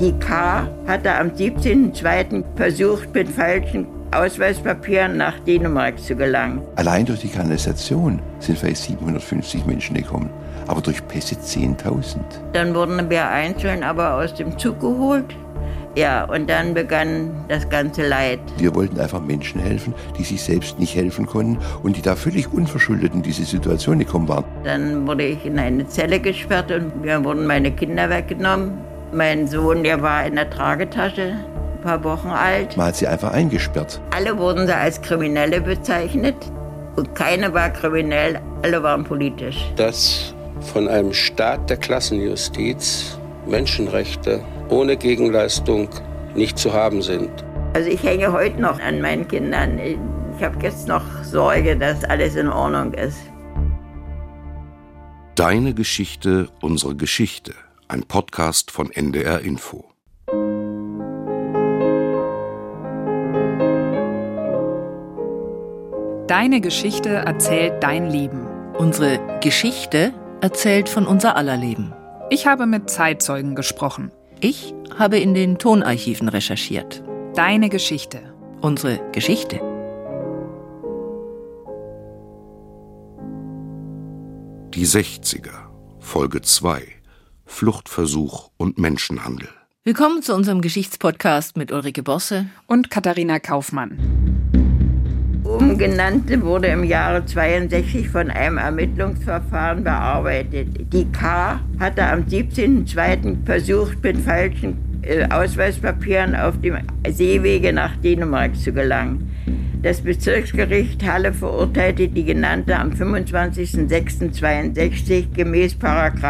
Die K hatte am 17.02. versucht, mit falschen Ausweispapieren nach Dänemark zu gelangen. Allein durch die Kanalisation sind vielleicht 750 Menschen gekommen, aber durch Pässe 10.000. Dann wurden wir einzeln aber aus dem Zug geholt. Ja, und dann begann das ganze Leid. Wir wollten einfach Menschen helfen, die sich selbst nicht helfen konnten und die da völlig unverschuldet in diese Situation gekommen waren. Dann wurde ich in eine Zelle gesperrt und mir wurden meine Kinder weggenommen. Mein Sohn, der war in der Tragetasche, ein paar Wochen alt. Man hat sie einfach eingesperrt. Alle wurden sie als Kriminelle bezeichnet und keine war kriminell, alle waren politisch. Dass von einem Staat der Klassenjustiz Menschenrechte ohne Gegenleistung nicht zu haben sind. Also ich hänge heute noch an meinen Kindern. Ich habe jetzt noch Sorge, dass alles in Ordnung ist. Deine Geschichte, unsere Geschichte ein Podcast von NDR Info. Deine Geschichte erzählt dein Leben. Unsere Geschichte erzählt von unser aller Leben. Ich habe mit Zeitzeugen gesprochen. Ich habe in den Tonarchiven recherchiert. Deine Geschichte. Unsere Geschichte. Die 60er, Folge 2. Fluchtversuch und Menschenhandel. Willkommen zu unserem Geschichtspodcast mit Ulrike Bosse und Katharina Kaufmann. Umgenannte wurde im Jahre 62 von einem Ermittlungsverfahren bearbeitet. Die K hatte am 17.02. versucht, mit falschen äh, Ausweispapieren auf dem Seewege nach Dänemark zu gelangen. Das Bezirksgericht Halle verurteilte die genannte am 25.06.62 gemäß 8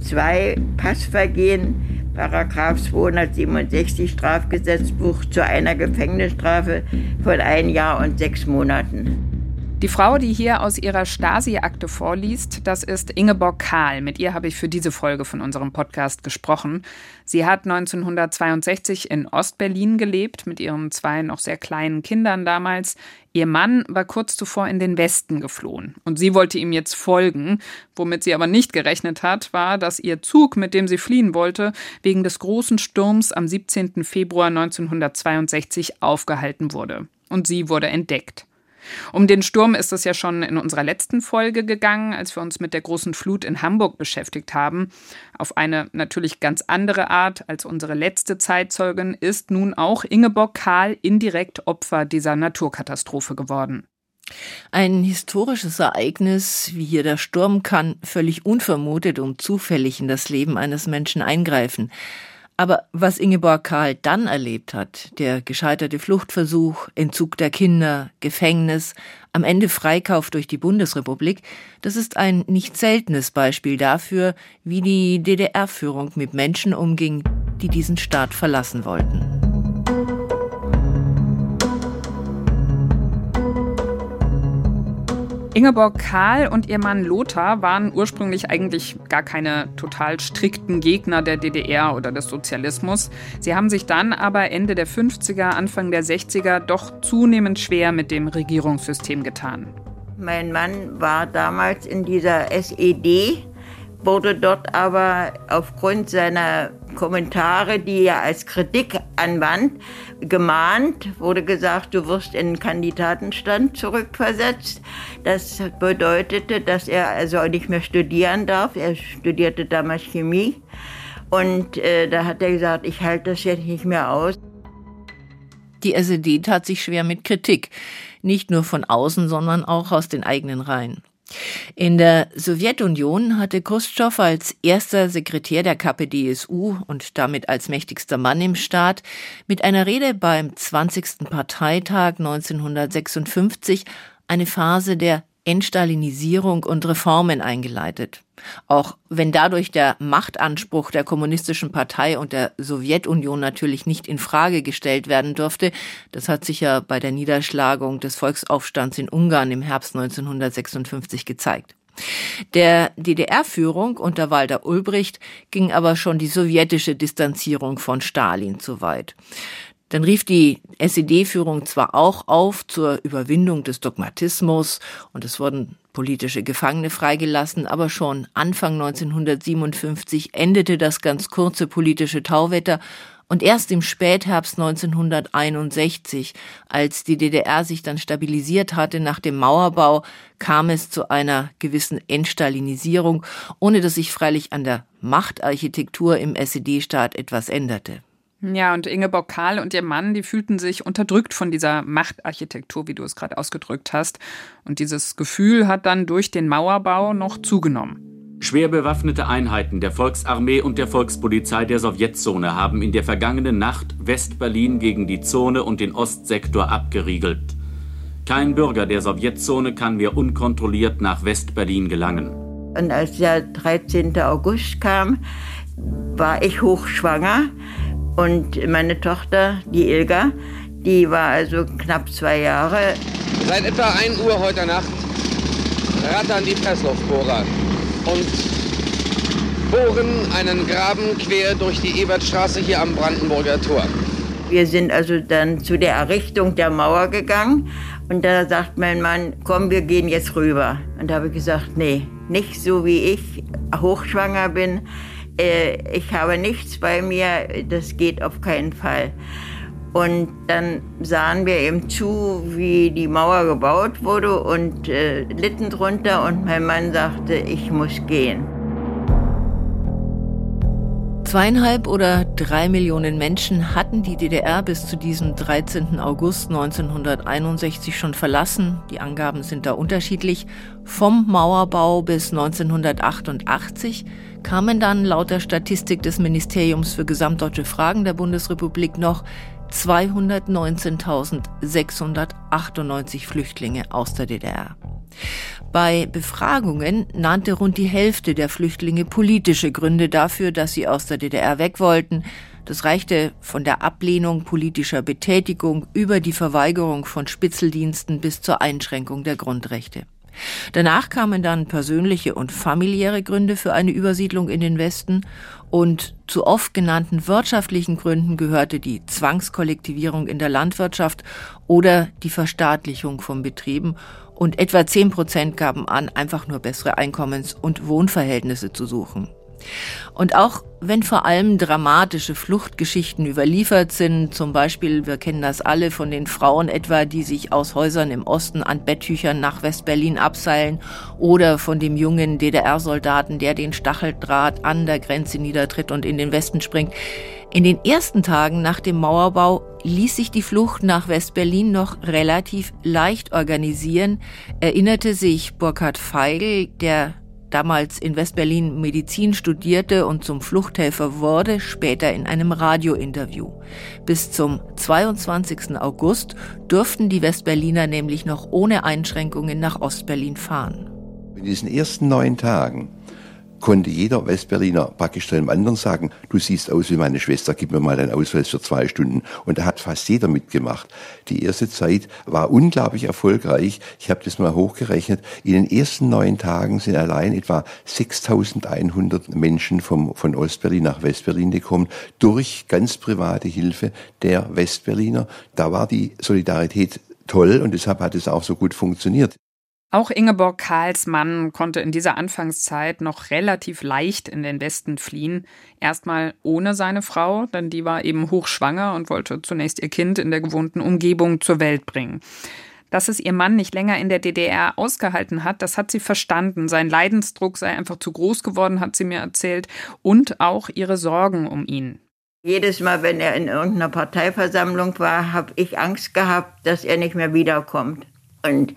2 Passvergehen, Paragraph 267 Strafgesetzbuch zu einer Gefängnisstrafe von ein Jahr und sechs Monaten. Die Frau, die hier aus ihrer Stasi-Akte vorliest, das ist Ingeborg Kahl. Mit ihr habe ich für diese Folge von unserem Podcast gesprochen. Sie hat 1962 in Ostberlin gelebt, mit ihren zwei noch sehr kleinen Kindern damals. Ihr Mann war kurz zuvor in den Westen geflohen und sie wollte ihm jetzt folgen. Womit sie aber nicht gerechnet hat, war, dass ihr Zug, mit dem sie fliehen wollte, wegen des großen Sturms am 17. Februar 1962 aufgehalten wurde. Und sie wurde entdeckt. Um den Sturm ist es ja schon in unserer letzten Folge gegangen, als wir uns mit der großen Flut in Hamburg beschäftigt haben. Auf eine natürlich ganz andere Art als unsere letzte Zeitzeugin ist nun auch Ingeborg Kahl indirekt Opfer dieser Naturkatastrophe geworden. Ein historisches Ereignis wie hier der Sturm kann völlig unvermutet und zufällig in das Leben eines Menschen eingreifen. Aber was Ingeborg Karl dann erlebt hat, der gescheiterte Fluchtversuch, Entzug der Kinder, Gefängnis, am Ende Freikauf durch die Bundesrepublik, das ist ein nicht seltenes Beispiel dafür, wie die DDR-Führung mit Menschen umging, die diesen Staat verlassen wollten. Ingeborg Kahl und ihr Mann Lothar waren ursprünglich eigentlich gar keine total strikten Gegner der DDR oder des Sozialismus. Sie haben sich dann aber Ende der 50er, Anfang der 60er doch zunehmend schwer mit dem Regierungssystem getan. Mein Mann war damals in dieser SED, wurde dort aber aufgrund seiner Kommentare, die er als Kritik anwand, gemahnt, wurde gesagt, du wirst in den Kandidatenstand zurückversetzt. Das bedeutete, dass er also nicht mehr studieren darf. Er studierte damals Chemie. Und äh, da hat er gesagt, ich halte das jetzt nicht mehr aus. Die SED tat sich schwer mit Kritik, nicht nur von außen, sondern auch aus den eigenen Reihen. In der Sowjetunion hatte Khrushchev als erster Sekretär der KPDSU und damit als mächtigster Mann im Staat mit einer Rede beim 20. Parteitag 1956 eine Phase der Entstalinisierung und Reformen eingeleitet. Auch wenn dadurch der Machtanspruch der kommunistischen Partei und der Sowjetunion natürlich nicht in Frage gestellt werden durfte, das hat sich ja bei der Niederschlagung des Volksaufstands in Ungarn im Herbst 1956 gezeigt. Der DDR-Führung unter Walter Ulbricht ging aber schon die sowjetische Distanzierung von Stalin zu weit. Dann rief die SED-Führung zwar auch auf zur Überwindung des Dogmatismus und es wurden politische Gefangene freigelassen, aber schon Anfang 1957 endete das ganz kurze politische Tauwetter und erst im Spätherbst 1961, als die DDR sich dann stabilisiert hatte nach dem Mauerbau, kam es zu einer gewissen Entstalinisierung, ohne dass sich freilich an der Machtarchitektur im SED-Staat etwas änderte. Ja, und Ingeborg Kahl und ihr Mann, die fühlten sich unterdrückt von dieser Machtarchitektur, wie du es gerade ausgedrückt hast. Und dieses Gefühl hat dann durch den Mauerbau noch zugenommen. Schwer bewaffnete Einheiten der Volksarmee und der Volkspolizei der Sowjetzone haben in der vergangenen Nacht Westberlin gegen die Zone und den Ostsektor abgeriegelt. Kein Bürger der Sowjetzone kann mehr unkontrolliert nach Westberlin gelangen. Und als der 13. August kam, war ich hochschwanger und meine Tochter, die Ilga, die war also knapp zwei Jahre. Seit etwa 1 Uhr heute Nacht rattern die Pressluftbohrer und bohren einen Graben quer durch die Ebertstraße hier am Brandenburger Tor. Wir sind also dann zu der Errichtung der Mauer gegangen und da sagt mein Mann, komm, wir gehen jetzt rüber. Und da habe ich gesagt, nee, nicht so wie ich hochschwanger bin. Äh, ich habe nichts bei mir, das geht auf keinen Fall. Und dann sahen wir eben zu, wie die Mauer gebaut wurde und äh, litten drunter und mein Mann sagte, ich muss gehen. Zweieinhalb oder drei Millionen Menschen hatten die DDR bis zu diesem 13. August 1961 schon verlassen. Die Angaben sind da unterschiedlich. Vom Mauerbau bis 1988 kamen dann laut der Statistik des Ministeriums für gesamtdeutsche Fragen der Bundesrepublik noch 219.698 Flüchtlinge aus der DDR. Bei Befragungen nannte rund die Hälfte der Flüchtlinge politische Gründe dafür, dass sie aus der DDR weg wollten. Das reichte von der Ablehnung politischer Betätigung über die Verweigerung von Spitzeldiensten bis zur Einschränkung der Grundrechte. Danach kamen dann persönliche und familiäre Gründe für eine Übersiedlung in den Westen und zu oft genannten wirtschaftlichen Gründen gehörte die Zwangskollektivierung in der Landwirtschaft oder die Verstaatlichung von Betrieben und etwa zehn Prozent gaben an, einfach nur bessere Einkommens- und Wohnverhältnisse zu suchen. Und auch wenn vor allem dramatische Fluchtgeschichten überliefert sind, zum Beispiel, wir kennen das alle von den Frauen etwa, die sich aus Häusern im Osten an Betttüchern nach Westberlin abseilen, oder von dem jungen DDR-Soldaten, der den Stacheldraht an der Grenze niedertritt und in den Westen springt. In den ersten Tagen nach dem Mauerbau ließ sich die Flucht nach Westberlin noch relativ leicht organisieren, erinnerte sich Burkhard Feigl, der damals in Westberlin Medizin studierte und zum Fluchthelfer wurde, später in einem Radiointerview. Bis zum 22. August durften die Westberliner nämlich noch ohne Einschränkungen nach Ostberlin fahren. In diesen ersten neun Tagen konnte jeder Westberliner praktisch zu einem anderen sagen, du siehst aus wie meine Schwester, gib mir mal deinen Ausweis für zwei Stunden. Und da hat fast jeder mitgemacht. Die erste Zeit war unglaublich erfolgreich. Ich habe das mal hochgerechnet. In den ersten neun Tagen sind allein etwa 6100 Menschen vom, von Ostberlin nach Westberlin gekommen, durch ganz private Hilfe der Westberliner. Da war die Solidarität toll und deshalb hat es auch so gut funktioniert. Auch Ingeborg Karls Mann konnte in dieser Anfangszeit noch relativ leicht in den Westen fliehen. Erstmal ohne seine Frau, denn die war eben hochschwanger und wollte zunächst ihr Kind in der gewohnten Umgebung zur Welt bringen. Dass es ihr Mann nicht länger in der DDR ausgehalten hat, das hat sie verstanden. Sein Leidensdruck sei einfach zu groß geworden, hat sie mir erzählt, und auch ihre Sorgen um ihn. Jedes Mal, wenn er in irgendeiner Parteiversammlung war, habe ich Angst gehabt, dass er nicht mehr wiederkommt. Und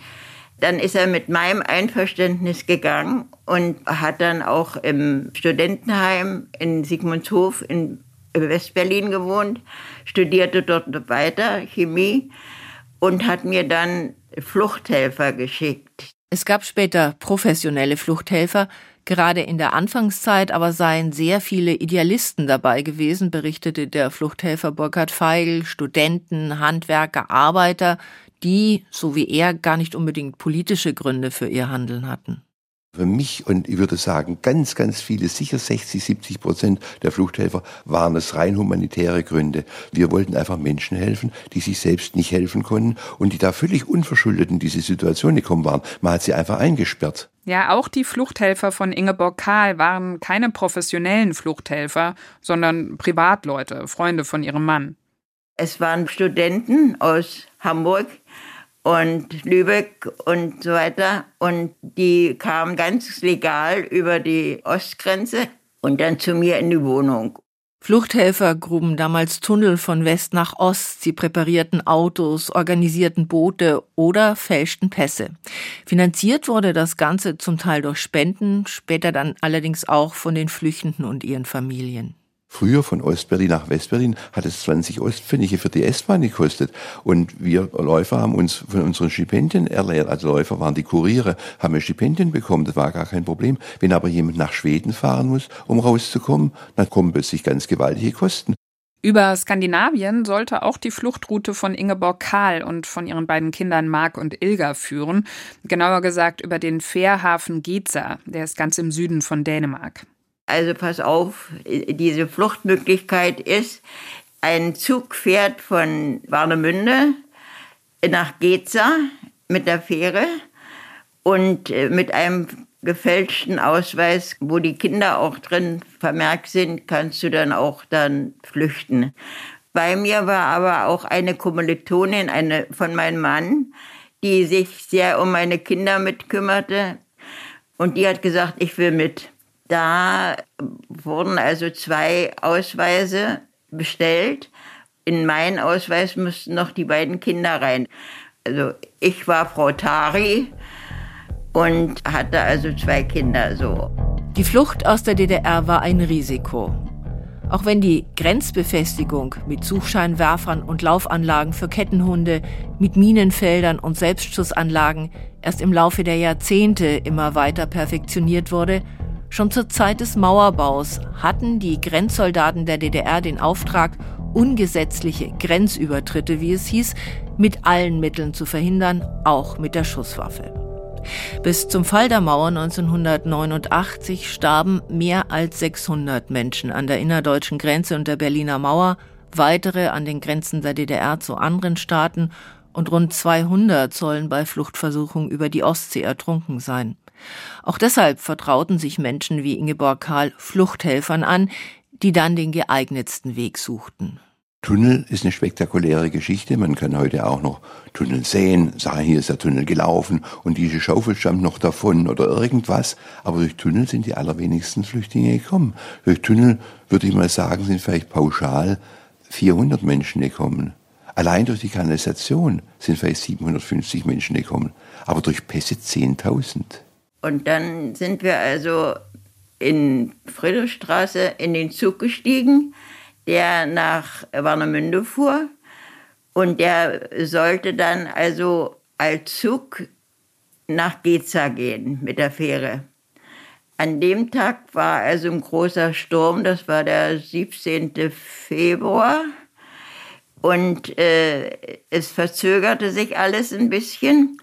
dann ist er mit meinem Einverständnis gegangen und hat dann auch im Studentenheim in Sigmundshof in Westberlin gewohnt, studierte dort weiter Chemie und hat mir dann Fluchthelfer geschickt. Es gab später professionelle Fluchthelfer, Gerade in der Anfangszeit aber seien sehr viele Idealisten dabei gewesen, berichtete der Fluchthelfer Burkhard Feigl, Studenten, Handwerker, Arbeiter, die, so wie er, gar nicht unbedingt politische Gründe für ihr Handeln hatten. Für mich und ich würde sagen, ganz, ganz viele, sicher 60, 70 Prozent der Fluchthelfer waren es rein humanitäre Gründe. Wir wollten einfach Menschen helfen, die sich selbst nicht helfen konnten und die da völlig unverschuldet in diese Situation gekommen waren. Man hat sie einfach eingesperrt. Ja, auch die Fluchthelfer von Ingeborg Kahl waren keine professionellen Fluchthelfer, sondern Privatleute, Freunde von ihrem Mann. Es waren Studenten aus Hamburg, und Lübeck und so weiter. Und die kamen ganz legal über die Ostgrenze und dann zu mir in die Wohnung. Fluchthelfer gruben damals Tunnel von West nach Ost, sie präparierten Autos, organisierten Boote oder fälschten Pässe. Finanziert wurde das Ganze zum Teil durch Spenden, später dann allerdings auch von den Flüchtenden und ihren Familien. Früher von Ostberlin nach Westberlin hat es 20 Ostpfennige für die S-Bahn gekostet. Und wir Läufer haben uns von unseren Stipendien erlehrt. Also Läufer waren die Kuriere, haben wir Stipendien bekommen. Das war gar kein Problem. Wenn aber jemand nach Schweden fahren muss, um rauszukommen, dann kommen plötzlich ganz gewaltige Kosten. Über Skandinavien sollte auch die Fluchtroute von Ingeborg Kahl und von ihren beiden Kindern Mark und Ilga führen. Genauer gesagt über den Fährhafen Geza. Der ist ganz im Süden von Dänemark. Also pass auf, diese Fluchtmöglichkeit ist, ein Zug fährt von Warnemünde nach Geza mit der Fähre und äh, mit einem gefälschten Ausweis, wo die Kinder auch drin vermerkt sind, kannst du dann auch dann flüchten. Bei mir war aber auch eine Kommilitonin, eine von meinem Mann, die sich sehr um meine Kinder mitkümmerte und die hat gesagt, ich will mit. Da wurden also zwei Ausweise bestellt. In meinen Ausweis mussten noch die beiden Kinder rein. Also ich war Frau Tari und hatte also zwei Kinder so. Die Flucht aus der DDR war ein Risiko. Auch wenn die Grenzbefestigung mit Suchscheinwerfern und Laufanlagen für Kettenhunde, mit Minenfeldern und Selbstschussanlagen erst im Laufe der Jahrzehnte immer weiter perfektioniert wurde, Schon zur Zeit des Mauerbaus hatten die Grenzsoldaten der DDR den Auftrag, ungesetzliche Grenzübertritte, wie es hieß, mit allen Mitteln zu verhindern, auch mit der Schusswaffe. Bis zum Fall der Mauer 1989 starben mehr als 600 Menschen an der innerdeutschen Grenze und der Berliner Mauer, weitere an den Grenzen der DDR zu anderen Staaten und rund 200 sollen bei Fluchtversuchen über die Ostsee ertrunken sein. Auch deshalb vertrauten sich Menschen wie Ingeborg Karl Fluchthelfern an, die dann den geeignetsten Weg suchten. Tunnel ist eine spektakuläre Geschichte. Man kann heute auch noch Tunnel sehen, sagen, hier ist der Tunnel gelaufen und diese Schaufel stammt noch davon oder irgendwas. Aber durch Tunnel sind die allerwenigsten Flüchtlinge gekommen. Durch Tunnel, würde ich mal sagen, sind vielleicht pauschal 400 Menschen gekommen. Allein durch die Kanalisation sind vielleicht 750 Menschen gekommen. Aber durch Pässe 10.000. Und dann sind wir also in Friedrichstraße in den Zug gestiegen, der nach Warnemünde fuhr. Und der sollte dann also als Zug nach Geza gehen mit der Fähre. An dem Tag war also ein großer Sturm, das war der 17. Februar. Und äh, es verzögerte sich alles ein bisschen.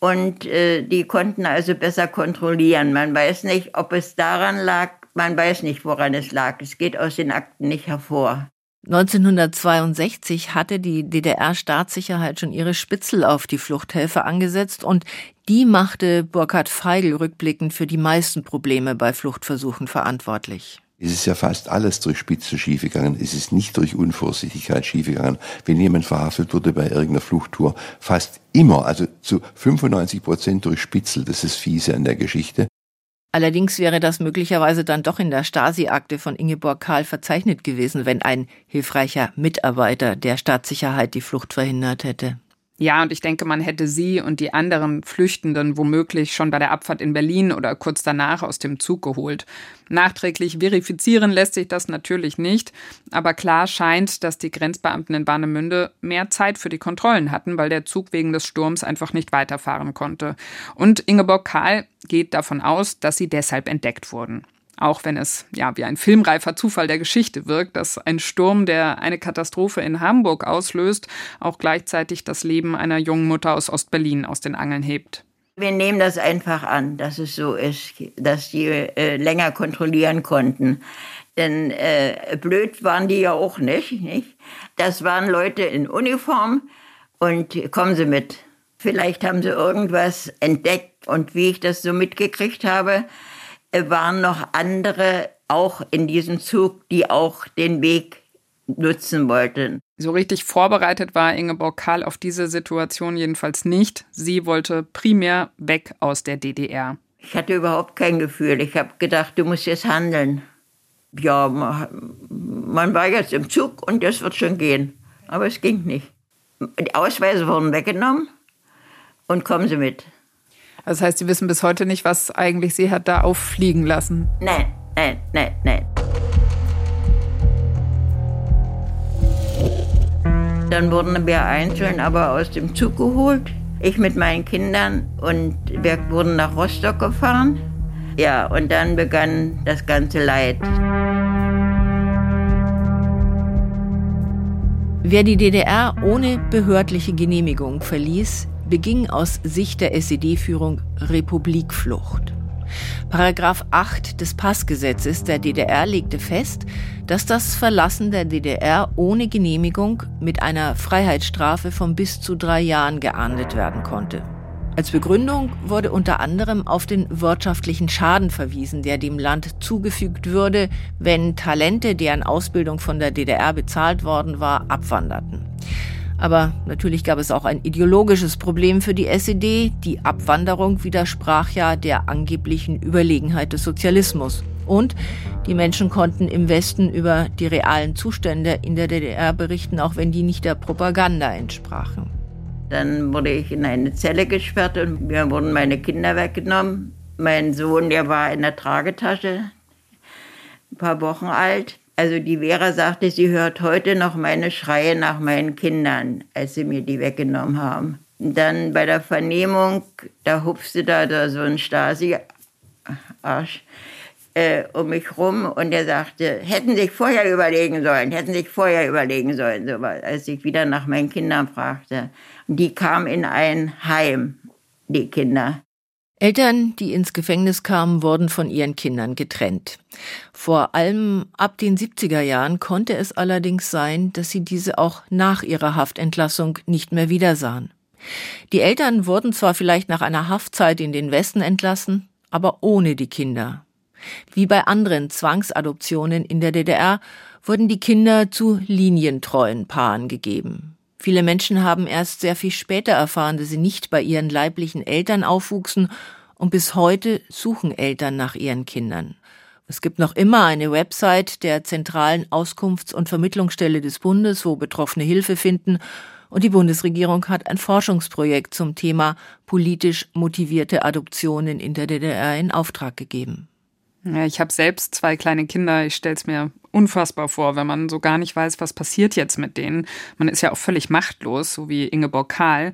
Und äh, die konnten also besser kontrollieren. Man weiß nicht, ob es daran lag, man weiß nicht, woran es lag. Es geht aus den Akten nicht hervor. 1962 hatte die DDR-Staatssicherheit schon ihre Spitzel auf die Fluchthelfer angesetzt und die machte Burkhard Feigl rückblickend für die meisten Probleme bei Fluchtversuchen verantwortlich. Es ist ja fast alles durch Spitze schiefgegangen. Es ist nicht durch Unvorsichtigkeit schiefgegangen. Wenn jemand verhaftet wurde bei irgendeiner Fluchttour, fast immer, also zu 95 Prozent durch Spitzel. Das ist fiese an der Geschichte. Allerdings wäre das möglicherweise dann doch in der Stasi-Akte von Ingeborg Karl verzeichnet gewesen, wenn ein hilfreicher Mitarbeiter der Staatssicherheit die Flucht verhindert hätte. Ja, und ich denke, man hätte sie und die anderen Flüchtenden womöglich schon bei der Abfahrt in Berlin oder kurz danach aus dem Zug geholt. Nachträglich verifizieren lässt sich das natürlich nicht, aber klar scheint, dass die Grenzbeamten in Warnemünde mehr Zeit für die Kontrollen hatten, weil der Zug wegen des Sturms einfach nicht weiterfahren konnte. Und Ingeborg Kahl geht davon aus, dass sie deshalb entdeckt wurden. Auch wenn es ja wie ein filmreifer Zufall der Geschichte wirkt, dass ein Sturm, der eine Katastrophe in Hamburg auslöst, auch gleichzeitig das Leben einer jungen Mutter aus Ostberlin aus den Angeln hebt. Wir nehmen das einfach an, dass es so ist, dass die äh, länger kontrollieren konnten. Denn äh, blöd waren die ja auch nicht, nicht. Das waren Leute in Uniform und kommen Sie mit. Vielleicht haben sie irgendwas entdeckt und wie ich das so mitgekriegt habe, waren noch andere auch in diesem Zug, die auch den Weg nutzen wollten. So richtig vorbereitet war Ingeborg Karl auf diese Situation jedenfalls nicht. Sie wollte primär weg aus der DDR. Ich hatte überhaupt kein Gefühl. Ich habe gedacht, du musst jetzt handeln. Ja, man war jetzt im Zug und das wird schon gehen. Aber es ging nicht. Die Ausweise wurden weggenommen und kommen Sie mit. Das heißt, Sie wissen bis heute nicht, was eigentlich Sie hat da auffliegen lassen? Nein, nein, nein, nein. Dann wurden wir einzeln aber aus dem Zug geholt. Ich mit meinen Kindern und wir wurden nach Rostock gefahren. Ja, und dann begann das ganze Leid. Wer die DDR ohne behördliche Genehmigung verließ, beging aus Sicht der SED-Führung Republikflucht. Paragraph 8 des Passgesetzes der DDR legte fest, dass das Verlassen der DDR ohne Genehmigung mit einer Freiheitsstrafe von bis zu drei Jahren geahndet werden konnte. Als Begründung wurde unter anderem auf den wirtschaftlichen Schaden verwiesen, der dem Land zugefügt würde, wenn Talente, deren Ausbildung von der DDR bezahlt worden war, abwanderten. Aber natürlich gab es auch ein ideologisches Problem für die SED. Die Abwanderung widersprach ja der angeblichen Überlegenheit des Sozialismus. Und die Menschen konnten im Westen über die realen Zustände in der DDR berichten, auch wenn die nicht der Propaganda entsprachen. Dann wurde ich in eine Zelle gesperrt und mir wurden meine Kinder weggenommen. Mein Sohn, der war in der Tragetasche, ein paar Wochen alt. Also die Vera sagte, sie hört heute noch meine Schreie nach meinen Kindern, als sie mir die weggenommen haben. Dann bei der Vernehmung, da hupfte da, da so ein Stasi-Arsch äh, um mich rum und er sagte, hätten sich vorher überlegen sollen, hätten sich vorher überlegen sollen, so, als ich wieder nach meinen Kindern fragte. Und die kamen in ein Heim, die Kinder. Eltern, die ins Gefängnis kamen, wurden von ihren Kindern getrennt. Vor allem ab den 70er Jahren konnte es allerdings sein, dass sie diese auch nach ihrer Haftentlassung nicht mehr wiedersahen. Die Eltern wurden zwar vielleicht nach einer Haftzeit in den Westen entlassen, aber ohne die Kinder. Wie bei anderen Zwangsadoptionen in der DDR wurden die Kinder zu linientreuen Paaren gegeben. Viele Menschen haben erst sehr viel später erfahren, dass sie nicht bei ihren leiblichen Eltern aufwuchsen und bis heute suchen Eltern nach ihren Kindern. Es gibt noch immer eine Website der zentralen Auskunfts- und Vermittlungsstelle des Bundes, wo Betroffene Hilfe finden. Und die Bundesregierung hat ein Forschungsprojekt zum Thema politisch motivierte Adoptionen in der DDR in Auftrag gegeben. Ja, ich habe selbst zwei kleine Kinder. Ich stelle es mir unfassbar vor, wenn man so gar nicht weiß, was passiert jetzt mit denen. Man ist ja auch völlig machtlos, so wie Ingeborg Kahl.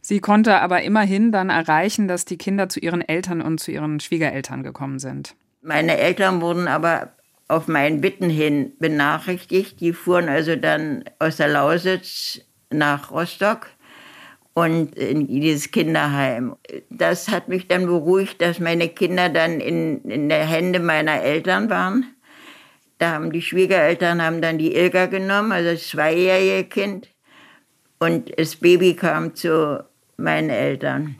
Sie konnte aber immerhin dann erreichen, dass die Kinder zu ihren Eltern und zu ihren Schwiegereltern gekommen sind. Meine Eltern wurden aber auf meinen Bitten hin benachrichtigt. Die fuhren also dann aus der Lausitz nach Rostock und in dieses Kinderheim. Das hat mich dann beruhigt, dass meine Kinder dann in, in der Hände meiner Eltern waren. Da haben die Schwiegereltern haben dann die Ilga genommen, also das zweijährige Kind. Und das Baby kam zu meinen Eltern.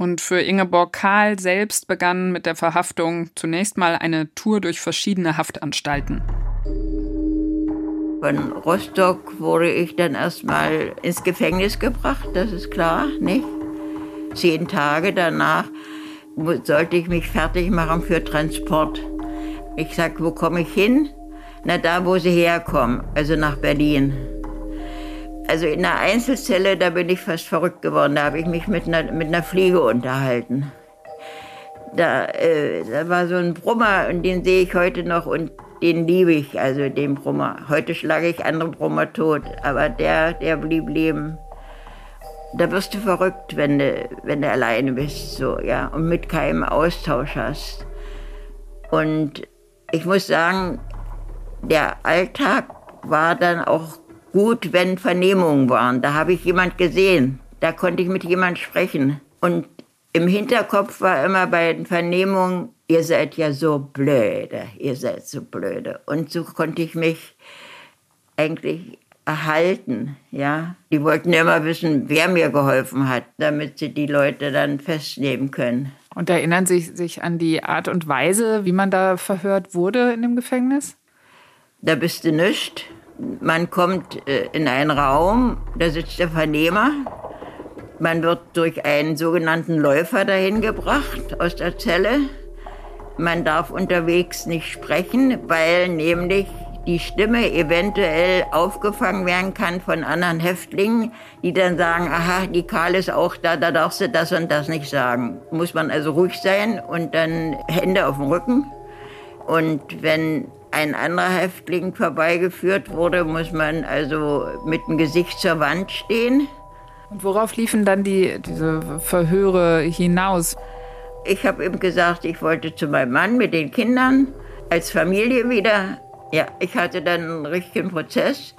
Und für Ingeborg Kahl selbst begann mit der Verhaftung zunächst mal eine Tour durch verschiedene Haftanstalten. Von Rostock wurde ich dann erstmal ins Gefängnis gebracht, das ist klar, nicht? Zehn Tage danach sollte ich mich fertig machen für Transport. Ich sag, wo komme ich hin? Na, da, wo sie herkommen, also nach Berlin. Also in einer Einzelzelle, da bin ich fast verrückt geworden. Da habe ich mich mit einer, mit einer Fliege unterhalten. Da, äh, da war so ein Brummer und den sehe ich heute noch und den liebe ich, also den Brummer. Heute schlage ich andere Brummer tot, aber der, der blieb leben. Da wirst du verrückt, wenn du, wenn du alleine bist, so, ja, und mit keinem Austausch hast. Und ich muss sagen, der Alltag war dann auch gut, wenn Vernehmungen waren. Da habe ich jemand gesehen, da konnte ich mit jemand sprechen. Und Im Hinterkopf war immer bei den Vernehmungen, ihr seid ja so blöde, ihr seid so blöde. Und so konnte ich mich eigentlich erhalten, ja. Die wollten immer wissen, wer mir geholfen hat, damit sie die Leute dann festnehmen können. Und erinnern Sie sich an die Art und Weise, wie man da verhört wurde in dem Gefängnis? Da bist du nicht. Man kommt äh, in einen Raum, da sitzt der Vernehmer. Man wird durch einen sogenannten Läufer dahin gebracht aus der Zelle. Man darf unterwegs nicht sprechen, weil nämlich die Stimme eventuell aufgefangen werden kann von anderen Häftlingen, die dann sagen, aha, die Karl ist auch da, da darfst du das und das nicht sagen. Muss man also ruhig sein und dann Hände auf dem Rücken. Und wenn ein anderer Häftling vorbeigeführt wurde, muss man also mit dem Gesicht zur Wand stehen. Und worauf liefen dann die, diese Verhöre hinaus? Ich habe ihm gesagt, ich wollte zu meinem Mann mit den Kindern als Familie wieder. Ja, ich hatte dann einen richtigen Prozess.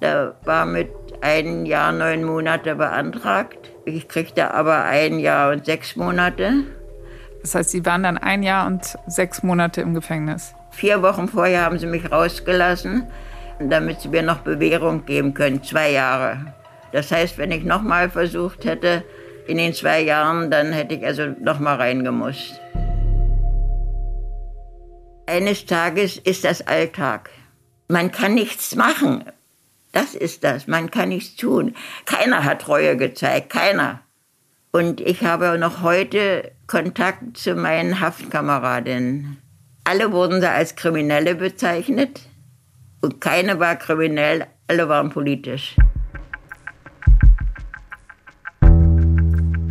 Da war mit ein Jahr, neun Monate beantragt. Ich kriegte aber ein Jahr und sechs Monate. Das heißt, Sie waren dann ein Jahr und sechs Monate im Gefängnis? Vier Wochen vorher haben sie mich rausgelassen, damit sie mir noch Bewährung geben können, zwei Jahre. Das heißt, wenn ich nochmal versucht hätte, in den zwei Jahren, dann hätte ich also nochmal reingemusst. Eines Tages ist das Alltag. Man kann nichts machen. Das ist das. Man kann nichts tun. Keiner hat Reue gezeigt. Keiner. Und ich habe noch heute Kontakt zu meinen Haftkameradinnen. Alle wurden da als Kriminelle bezeichnet und keine war kriminell, alle waren politisch.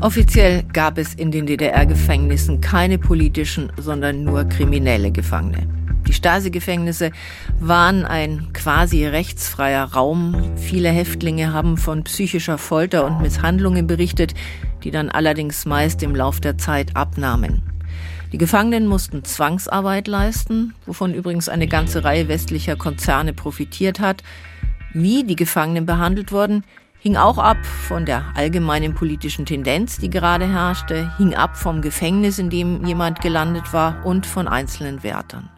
Offiziell gab es in den DDR-Gefängnissen keine politischen, sondern nur kriminelle Gefangene. Die Stasi-Gefängnisse waren ein quasi rechtsfreier Raum. Viele Häftlinge haben von psychischer Folter und Misshandlungen berichtet, die dann allerdings meist im Lauf der Zeit abnahmen. Die Gefangenen mussten Zwangsarbeit leisten, wovon übrigens eine ganze Reihe westlicher Konzerne profitiert hat. Wie die Gefangenen behandelt wurden, hing auch ab von der allgemeinen politischen Tendenz, die gerade herrschte, hing ab vom Gefängnis, in dem jemand gelandet war und von einzelnen Wärtern.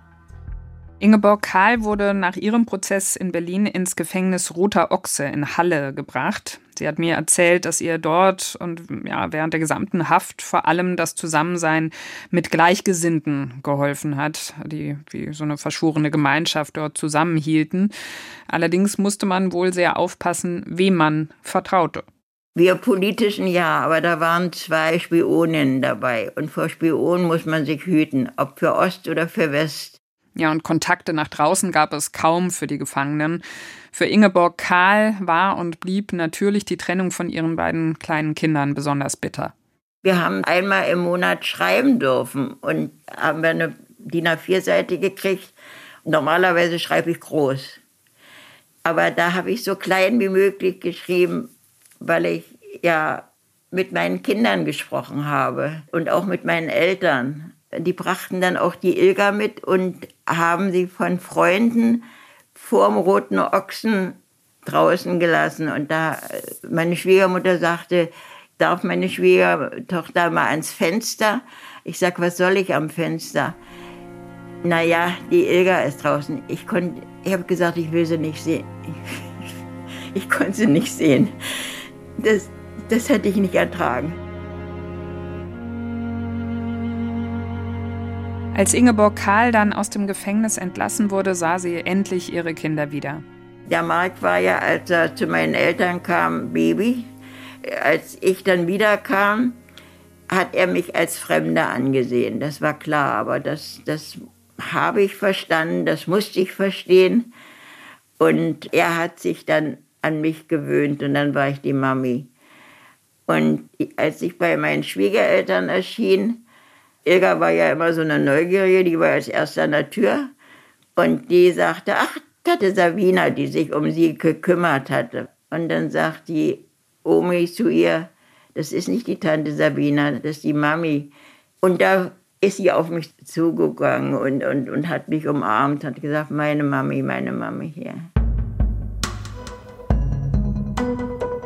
Ingeborg Kahl wurde nach ihrem Prozess in Berlin ins Gefängnis Roter Ochse in Halle gebracht. Sie hat mir erzählt, dass ihr dort und ja, während der gesamten Haft vor allem das Zusammensein mit Gleichgesinnten geholfen hat, die wie so eine verschworene Gemeinschaft dort zusammenhielten. Allerdings musste man wohl sehr aufpassen, wem man vertraute. Wir politischen ja, aber da waren zwei Spioninnen dabei. Und vor Spionen muss man sich hüten, ob für Ost oder für West. Ja, und Kontakte nach draußen gab es kaum für die Gefangenen. Für Ingeborg Kahl war und blieb natürlich die Trennung von ihren beiden kleinen Kindern besonders bitter. Wir haben einmal im Monat schreiben dürfen und haben wir eine DIN A4-Seite gekriegt. Normalerweise schreibe ich groß. Aber da habe ich so klein wie möglich geschrieben, weil ich ja mit meinen Kindern gesprochen habe und auch mit meinen Eltern die brachten dann auch die Ilga mit und haben sie von Freunden vorm Roten Ochsen draußen gelassen. Und da meine Schwiegermutter sagte, darf meine Schwiegertochter mal ans Fenster? Ich sag, was soll ich am Fenster? Naja, die Ilga ist draußen. Ich, ich habe gesagt, ich will sie nicht sehen. Ich, ich konnte sie nicht sehen. Das, das hätte ich nicht ertragen. Als Ingeborg Kahl dann aus dem Gefängnis entlassen wurde, sah sie endlich ihre Kinder wieder. Der Mark war ja, als er zu meinen Eltern kam, Baby. Als ich dann wiederkam, hat er mich als Fremder angesehen. Das war klar, aber das, das habe ich verstanden, das musste ich verstehen. Und er hat sich dann an mich gewöhnt und dann war ich die Mami. Und als ich bei meinen Schwiegereltern erschien, Ilga war ja immer so eine Neugierige, die war als erste an der Tür. Und die sagte, ach, Tante Sabina, die sich um sie gekümmert hatte. Und dann sagt die Omi zu ihr, das ist nicht die Tante Sabina, das ist die Mami. Und da ist sie auf mich zugegangen und, und, und hat mich umarmt, hat gesagt, meine Mami, meine Mami hier.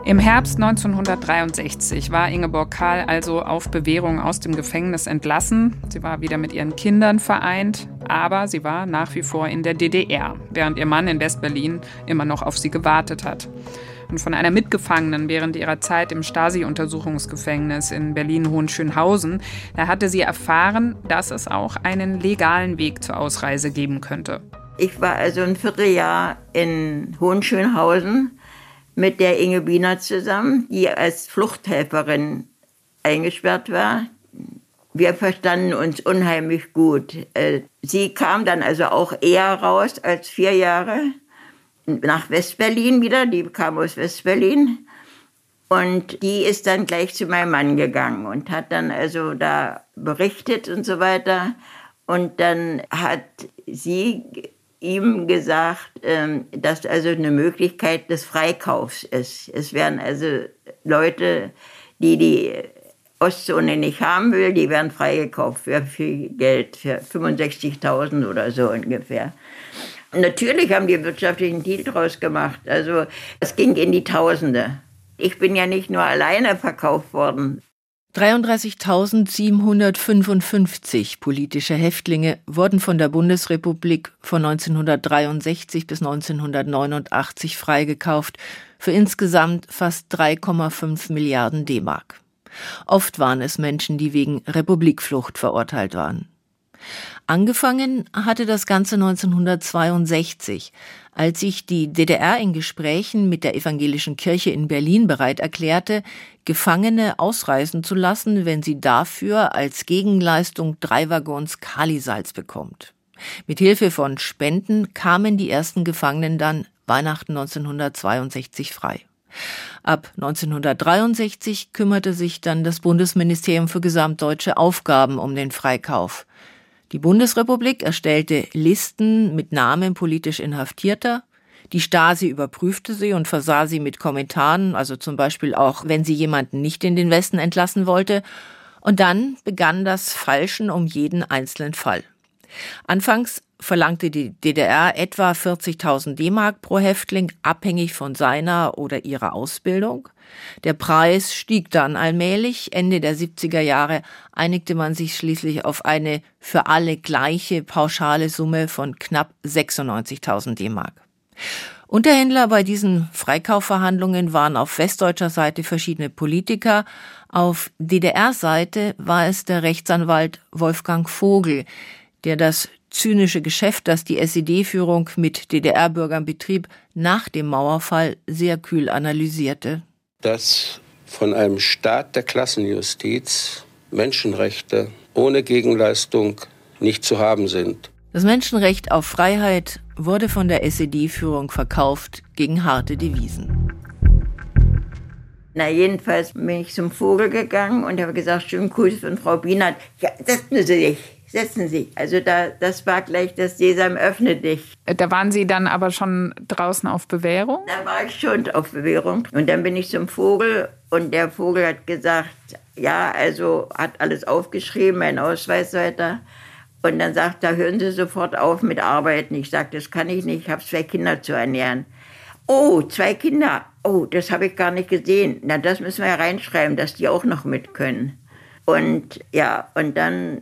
Im Herbst 1963 war Ingeborg Kahl also auf Bewährung aus dem Gefängnis entlassen. Sie war wieder mit ihren Kindern vereint, aber sie war nach wie vor in der DDR, während ihr Mann in Westberlin immer noch auf sie gewartet hat. Und von einer Mitgefangenen während ihrer Zeit im Stasi-Untersuchungsgefängnis in Berlin-Hohenschönhausen, da hatte sie erfahren, dass es auch einen legalen Weg zur Ausreise geben könnte. Ich war also ein Vierteljahr in Hohenschönhausen mit der Inge Biener zusammen, die als Fluchthelferin eingesperrt war. Wir verstanden uns unheimlich gut. Äh, sie kam dann also auch eher raus als vier Jahre nach Westberlin wieder. Die kam aus Westberlin. Und die ist dann gleich zu meinem Mann gegangen und hat dann also da berichtet und so weiter. Und dann hat sie ihm gesagt, ähm, dass also eine Möglichkeit des Freikaufs ist. Es werden also Leute, die die Ostzone nicht haben will, die werden freigekauft für viel Geld, für 65.000 oder so ungefähr. natürlich haben die wirtschaftlichen Deal draus gemacht. Also es ging in die Tausende. Ich bin ja nicht nur alleine verkauft worden. 33.755 politische Häftlinge wurden von der Bundesrepublik von 1963 bis 1989 freigekauft für insgesamt fast 3,5 Milliarden D-Mark. Oft waren es Menschen, die wegen Republikflucht verurteilt waren. Angefangen hatte das Ganze 1962, als sich die DDR in Gesprächen mit der evangelischen Kirche in Berlin bereit erklärte, Gefangene ausreisen zu lassen, wenn sie dafür als Gegenleistung drei Waggons Kalisalz bekommt. Mit Hilfe von Spenden kamen die ersten Gefangenen dann Weihnachten 1962 frei. Ab 1963 kümmerte sich dann das Bundesministerium für gesamtdeutsche Aufgaben um den Freikauf. Die Bundesrepublik erstellte Listen mit Namen politisch Inhaftierter. Die Stasi überprüfte sie und versah sie mit Kommentaren, also zum Beispiel auch, wenn sie jemanden nicht in den Westen entlassen wollte. Und dann begann das Falschen um jeden einzelnen Fall. Anfangs verlangte die DDR etwa 40.000 D-Mark pro Häftling, abhängig von seiner oder ihrer Ausbildung. Der Preis stieg dann allmählich. Ende der 70er Jahre einigte man sich schließlich auf eine für alle gleiche pauschale Summe von knapp 96.000 D-Mark. Unterhändler bei diesen Freikaufverhandlungen waren auf westdeutscher Seite verschiedene Politiker. Auf DDR-Seite war es der Rechtsanwalt Wolfgang Vogel, der das zynische Geschäft, das die SED-Führung mit DDR-Bürgern betrieb, nach dem Mauerfall sehr kühl analysierte. Dass von einem Staat der Klassenjustiz Menschenrechte ohne Gegenleistung nicht zu haben sind. Das Menschenrecht auf Freiheit wurde von der SED-Führung verkauft gegen harte Devisen. Na, jedenfalls bin ich zum Vogel gegangen und habe gesagt, schönen Gruß von Frau Bienert. Ja, setzen Sie sich setzen Sie. Also da, das war gleich das Sesam öffne dich. Da waren Sie dann aber schon draußen auf Bewährung? Da war ich schon auf Bewährung. Und dann bin ich zum Vogel und der Vogel hat gesagt, ja, also hat alles aufgeschrieben, mein Ausweis weiter. Und dann sagt er, hören Sie sofort auf mit Arbeiten. Ich sage, das kann ich nicht, ich habe zwei Kinder zu ernähren. Oh, zwei Kinder. Oh, das habe ich gar nicht gesehen. Na, das müssen wir ja reinschreiben, dass die auch noch mit können. Und ja, und dann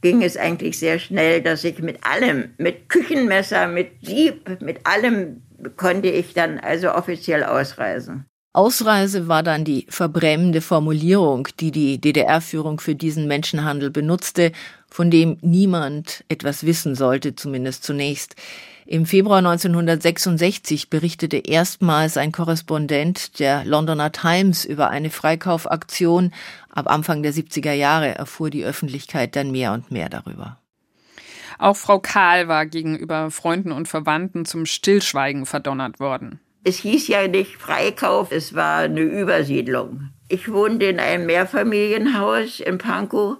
ging es eigentlich sehr schnell, dass ich mit allem, mit Küchenmesser, mit Sieb, mit allem konnte ich dann also offiziell ausreisen. Ausreise war dann die verbrämende Formulierung, die die DDR-Führung für diesen Menschenhandel benutzte, von dem niemand etwas wissen sollte, zumindest zunächst. Im Februar 1966 berichtete erstmals ein Korrespondent der Londoner Times über eine Freikaufaktion. Ab Anfang der 70er Jahre erfuhr die Öffentlichkeit dann mehr und mehr darüber. Auch Frau Kahl war gegenüber Freunden und Verwandten zum Stillschweigen verdonnert worden. Es hieß ja nicht Freikauf, es war eine Übersiedlung. Ich wohnte in einem Mehrfamilienhaus in Pankow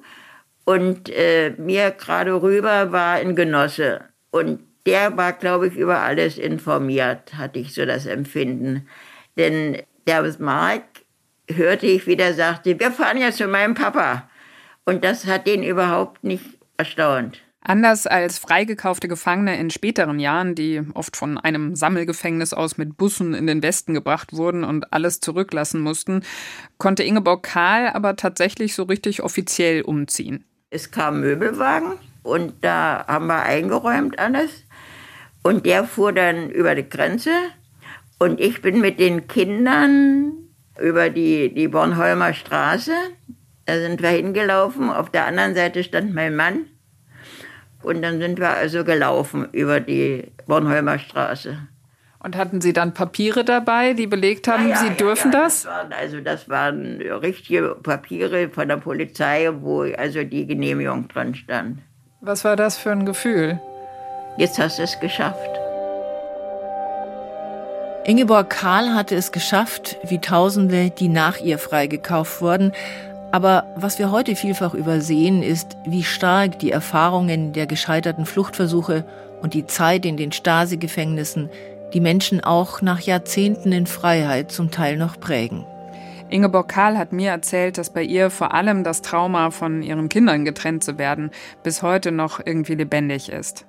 und äh, mir gerade rüber war ein Genosse. Und der war, glaube ich, über alles informiert, hatte ich so das Empfinden. Denn der Mark hörte ich, wie der sagte, wir fahren ja zu meinem Papa. Und das hat ihn überhaupt nicht erstaunt. Anders als freigekaufte Gefangene in späteren Jahren, die oft von einem Sammelgefängnis aus mit Bussen in den Westen gebracht wurden und alles zurücklassen mussten, konnte Ingeborg Karl aber tatsächlich so richtig offiziell umziehen. Es kam Möbelwagen und da haben wir eingeräumt alles. Und der fuhr dann über die Grenze und ich bin mit den Kindern über die, die Bornholmer Straße. Da sind wir hingelaufen. Auf der anderen Seite stand mein Mann. Und dann sind wir also gelaufen über die Bornholmer Straße. Und hatten Sie dann Papiere dabei, die belegt haben, ja, ja, Sie dürfen ja, das? das waren, also das waren richtige Papiere von der Polizei, wo also die Genehmigung drin stand. Was war das für ein Gefühl? Jetzt hast du es geschafft. Ingeborg Karl hatte es geschafft, wie Tausende, die nach ihr freigekauft wurden. Aber was wir heute vielfach übersehen, ist, wie stark die Erfahrungen der gescheiterten Fluchtversuche und die Zeit in den Stasi-Gefängnissen die Menschen auch nach Jahrzehnten in Freiheit zum Teil noch prägen. Ingeborg Karl hat mir erzählt, dass bei ihr vor allem das Trauma von ihren Kindern getrennt zu werden bis heute noch irgendwie lebendig ist.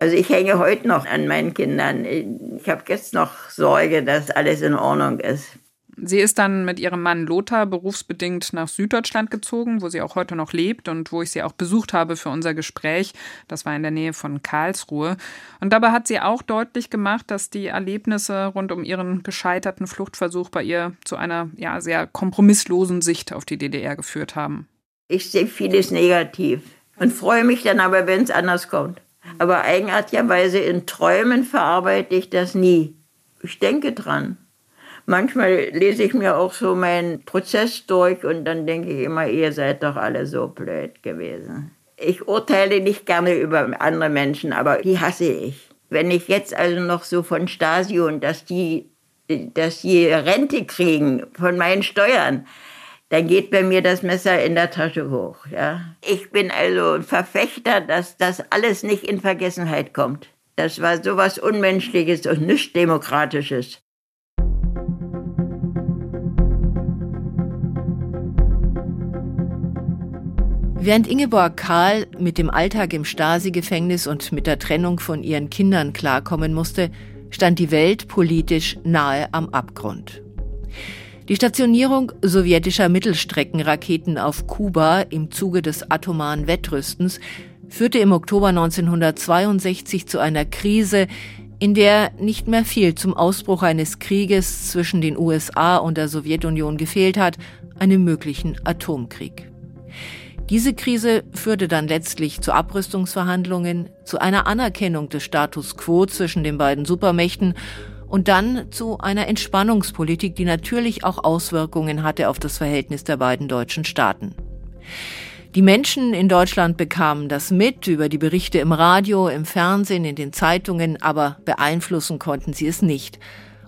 Also ich hänge heute noch an meinen Kindern. Ich habe jetzt noch Sorge, dass alles in Ordnung ist. Sie ist dann mit ihrem Mann Lothar berufsbedingt nach Süddeutschland gezogen, wo sie auch heute noch lebt und wo ich sie auch besucht habe für unser Gespräch. Das war in der Nähe von Karlsruhe. Und dabei hat sie auch deutlich gemacht, dass die Erlebnisse rund um ihren gescheiterten Fluchtversuch bei ihr zu einer ja, sehr kompromisslosen Sicht auf die DDR geführt haben. Ich sehe vieles negativ und freue mich dann aber, wenn es anders kommt. Aber eigenartigerweise in Träumen verarbeite ich das nie. Ich denke dran. Manchmal lese ich mir auch so meinen Prozess durch und dann denke ich immer, ihr seid doch alle so blöd gewesen. Ich urteile nicht gerne über andere Menschen, aber die hasse ich. Wenn ich jetzt also noch so von Stasi und dass die, dass die Rente kriegen von meinen Steuern, dann geht bei mir das Messer in der Tasche hoch. Ja. Ich bin also ein Verfechter, dass das alles nicht in Vergessenheit kommt. Das war sowas Unmenschliches und nicht Demokratisches. Während Ingeborg Karl mit dem Alltag im Stasi-Gefängnis und mit der Trennung von ihren Kindern klarkommen musste, stand die Welt politisch nahe am Abgrund. Die Stationierung sowjetischer Mittelstreckenraketen auf Kuba im Zuge des atomaren Wettrüstens führte im Oktober 1962 zu einer Krise, in der nicht mehr viel zum Ausbruch eines Krieges zwischen den USA und der Sowjetunion gefehlt hat, einem möglichen Atomkrieg. Diese Krise führte dann letztlich zu Abrüstungsverhandlungen, zu einer Anerkennung des Status quo zwischen den beiden Supermächten und dann zu einer Entspannungspolitik, die natürlich auch Auswirkungen hatte auf das Verhältnis der beiden deutschen Staaten. Die Menschen in Deutschland bekamen das mit über die Berichte im Radio, im Fernsehen, in den Zeitungen, aber beeinflussen konnten sie es nicht.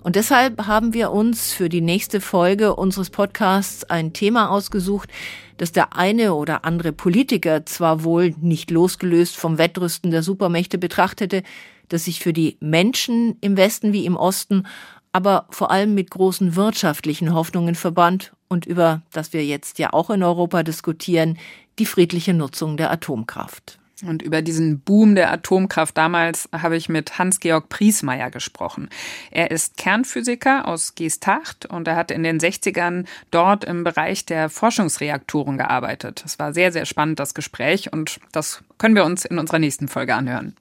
Und deshalb haben wir uns für die nächste Folge unseres Podcasts ein Thema ausgesucht, das der eine oder andere Politiker zwar wohl nicht losgelöst vom Wettrüsten der Supermächte betrachtete, das sich für die Menschen im Westen wie im Osten, aber vor allem mit großen wirtschaftlichen Hoffnungen verband und über das wir jetzt ja auch in Europa diskutieren, die friedliche Nutzung der Atomkraft. Und über diesen Boom der Atomkraft damals habe ich mit Hans-Georg Priesmeier gesprochen. Er ist Kernphysiker aus Geesthacht und er hat in den 60ern dort im Bereich der Forschungsreaktoren gearbeitet. Es war sehr, sehr spannend, das Gespräch, und das können wir uns in unserer nächsten Folge anhören.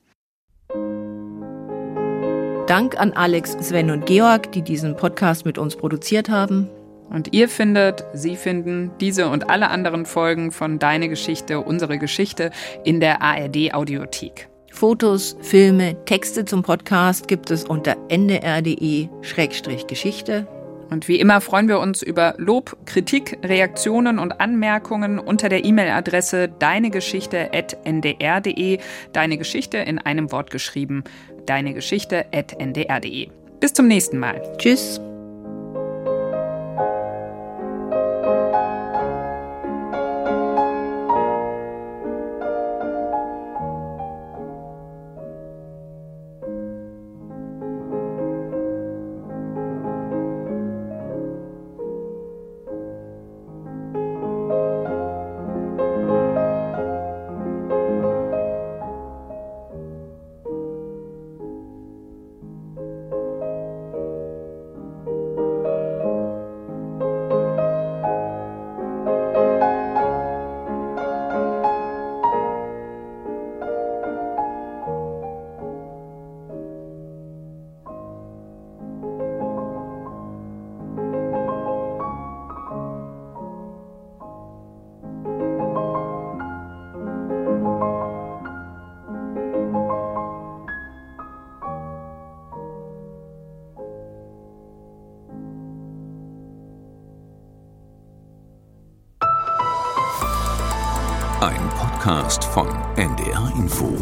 Dank an Alex, Sven und Georg, die diesen Podcast mit uns produziert haben. Und ihr findet, Sie finden diese und alle anderen Folgen von Deine Geschichte, unsere Geschichte in der ARD Audiothek. Fotos, Filme, Texte zum Podcast gibt es unter ndr.de-geschichte. Und wie immer freuen wir uns über Lob, Kritik, Reaktionen und Anmerkungen unter der E-Mail-Adresse deinegeschichte.ndr.de. Deine Geschichte in einem Wort geschrieben deinegeschichte.ndr.de. Bis zum nächsten Mal. Tschüss. Podcast von NDR Info.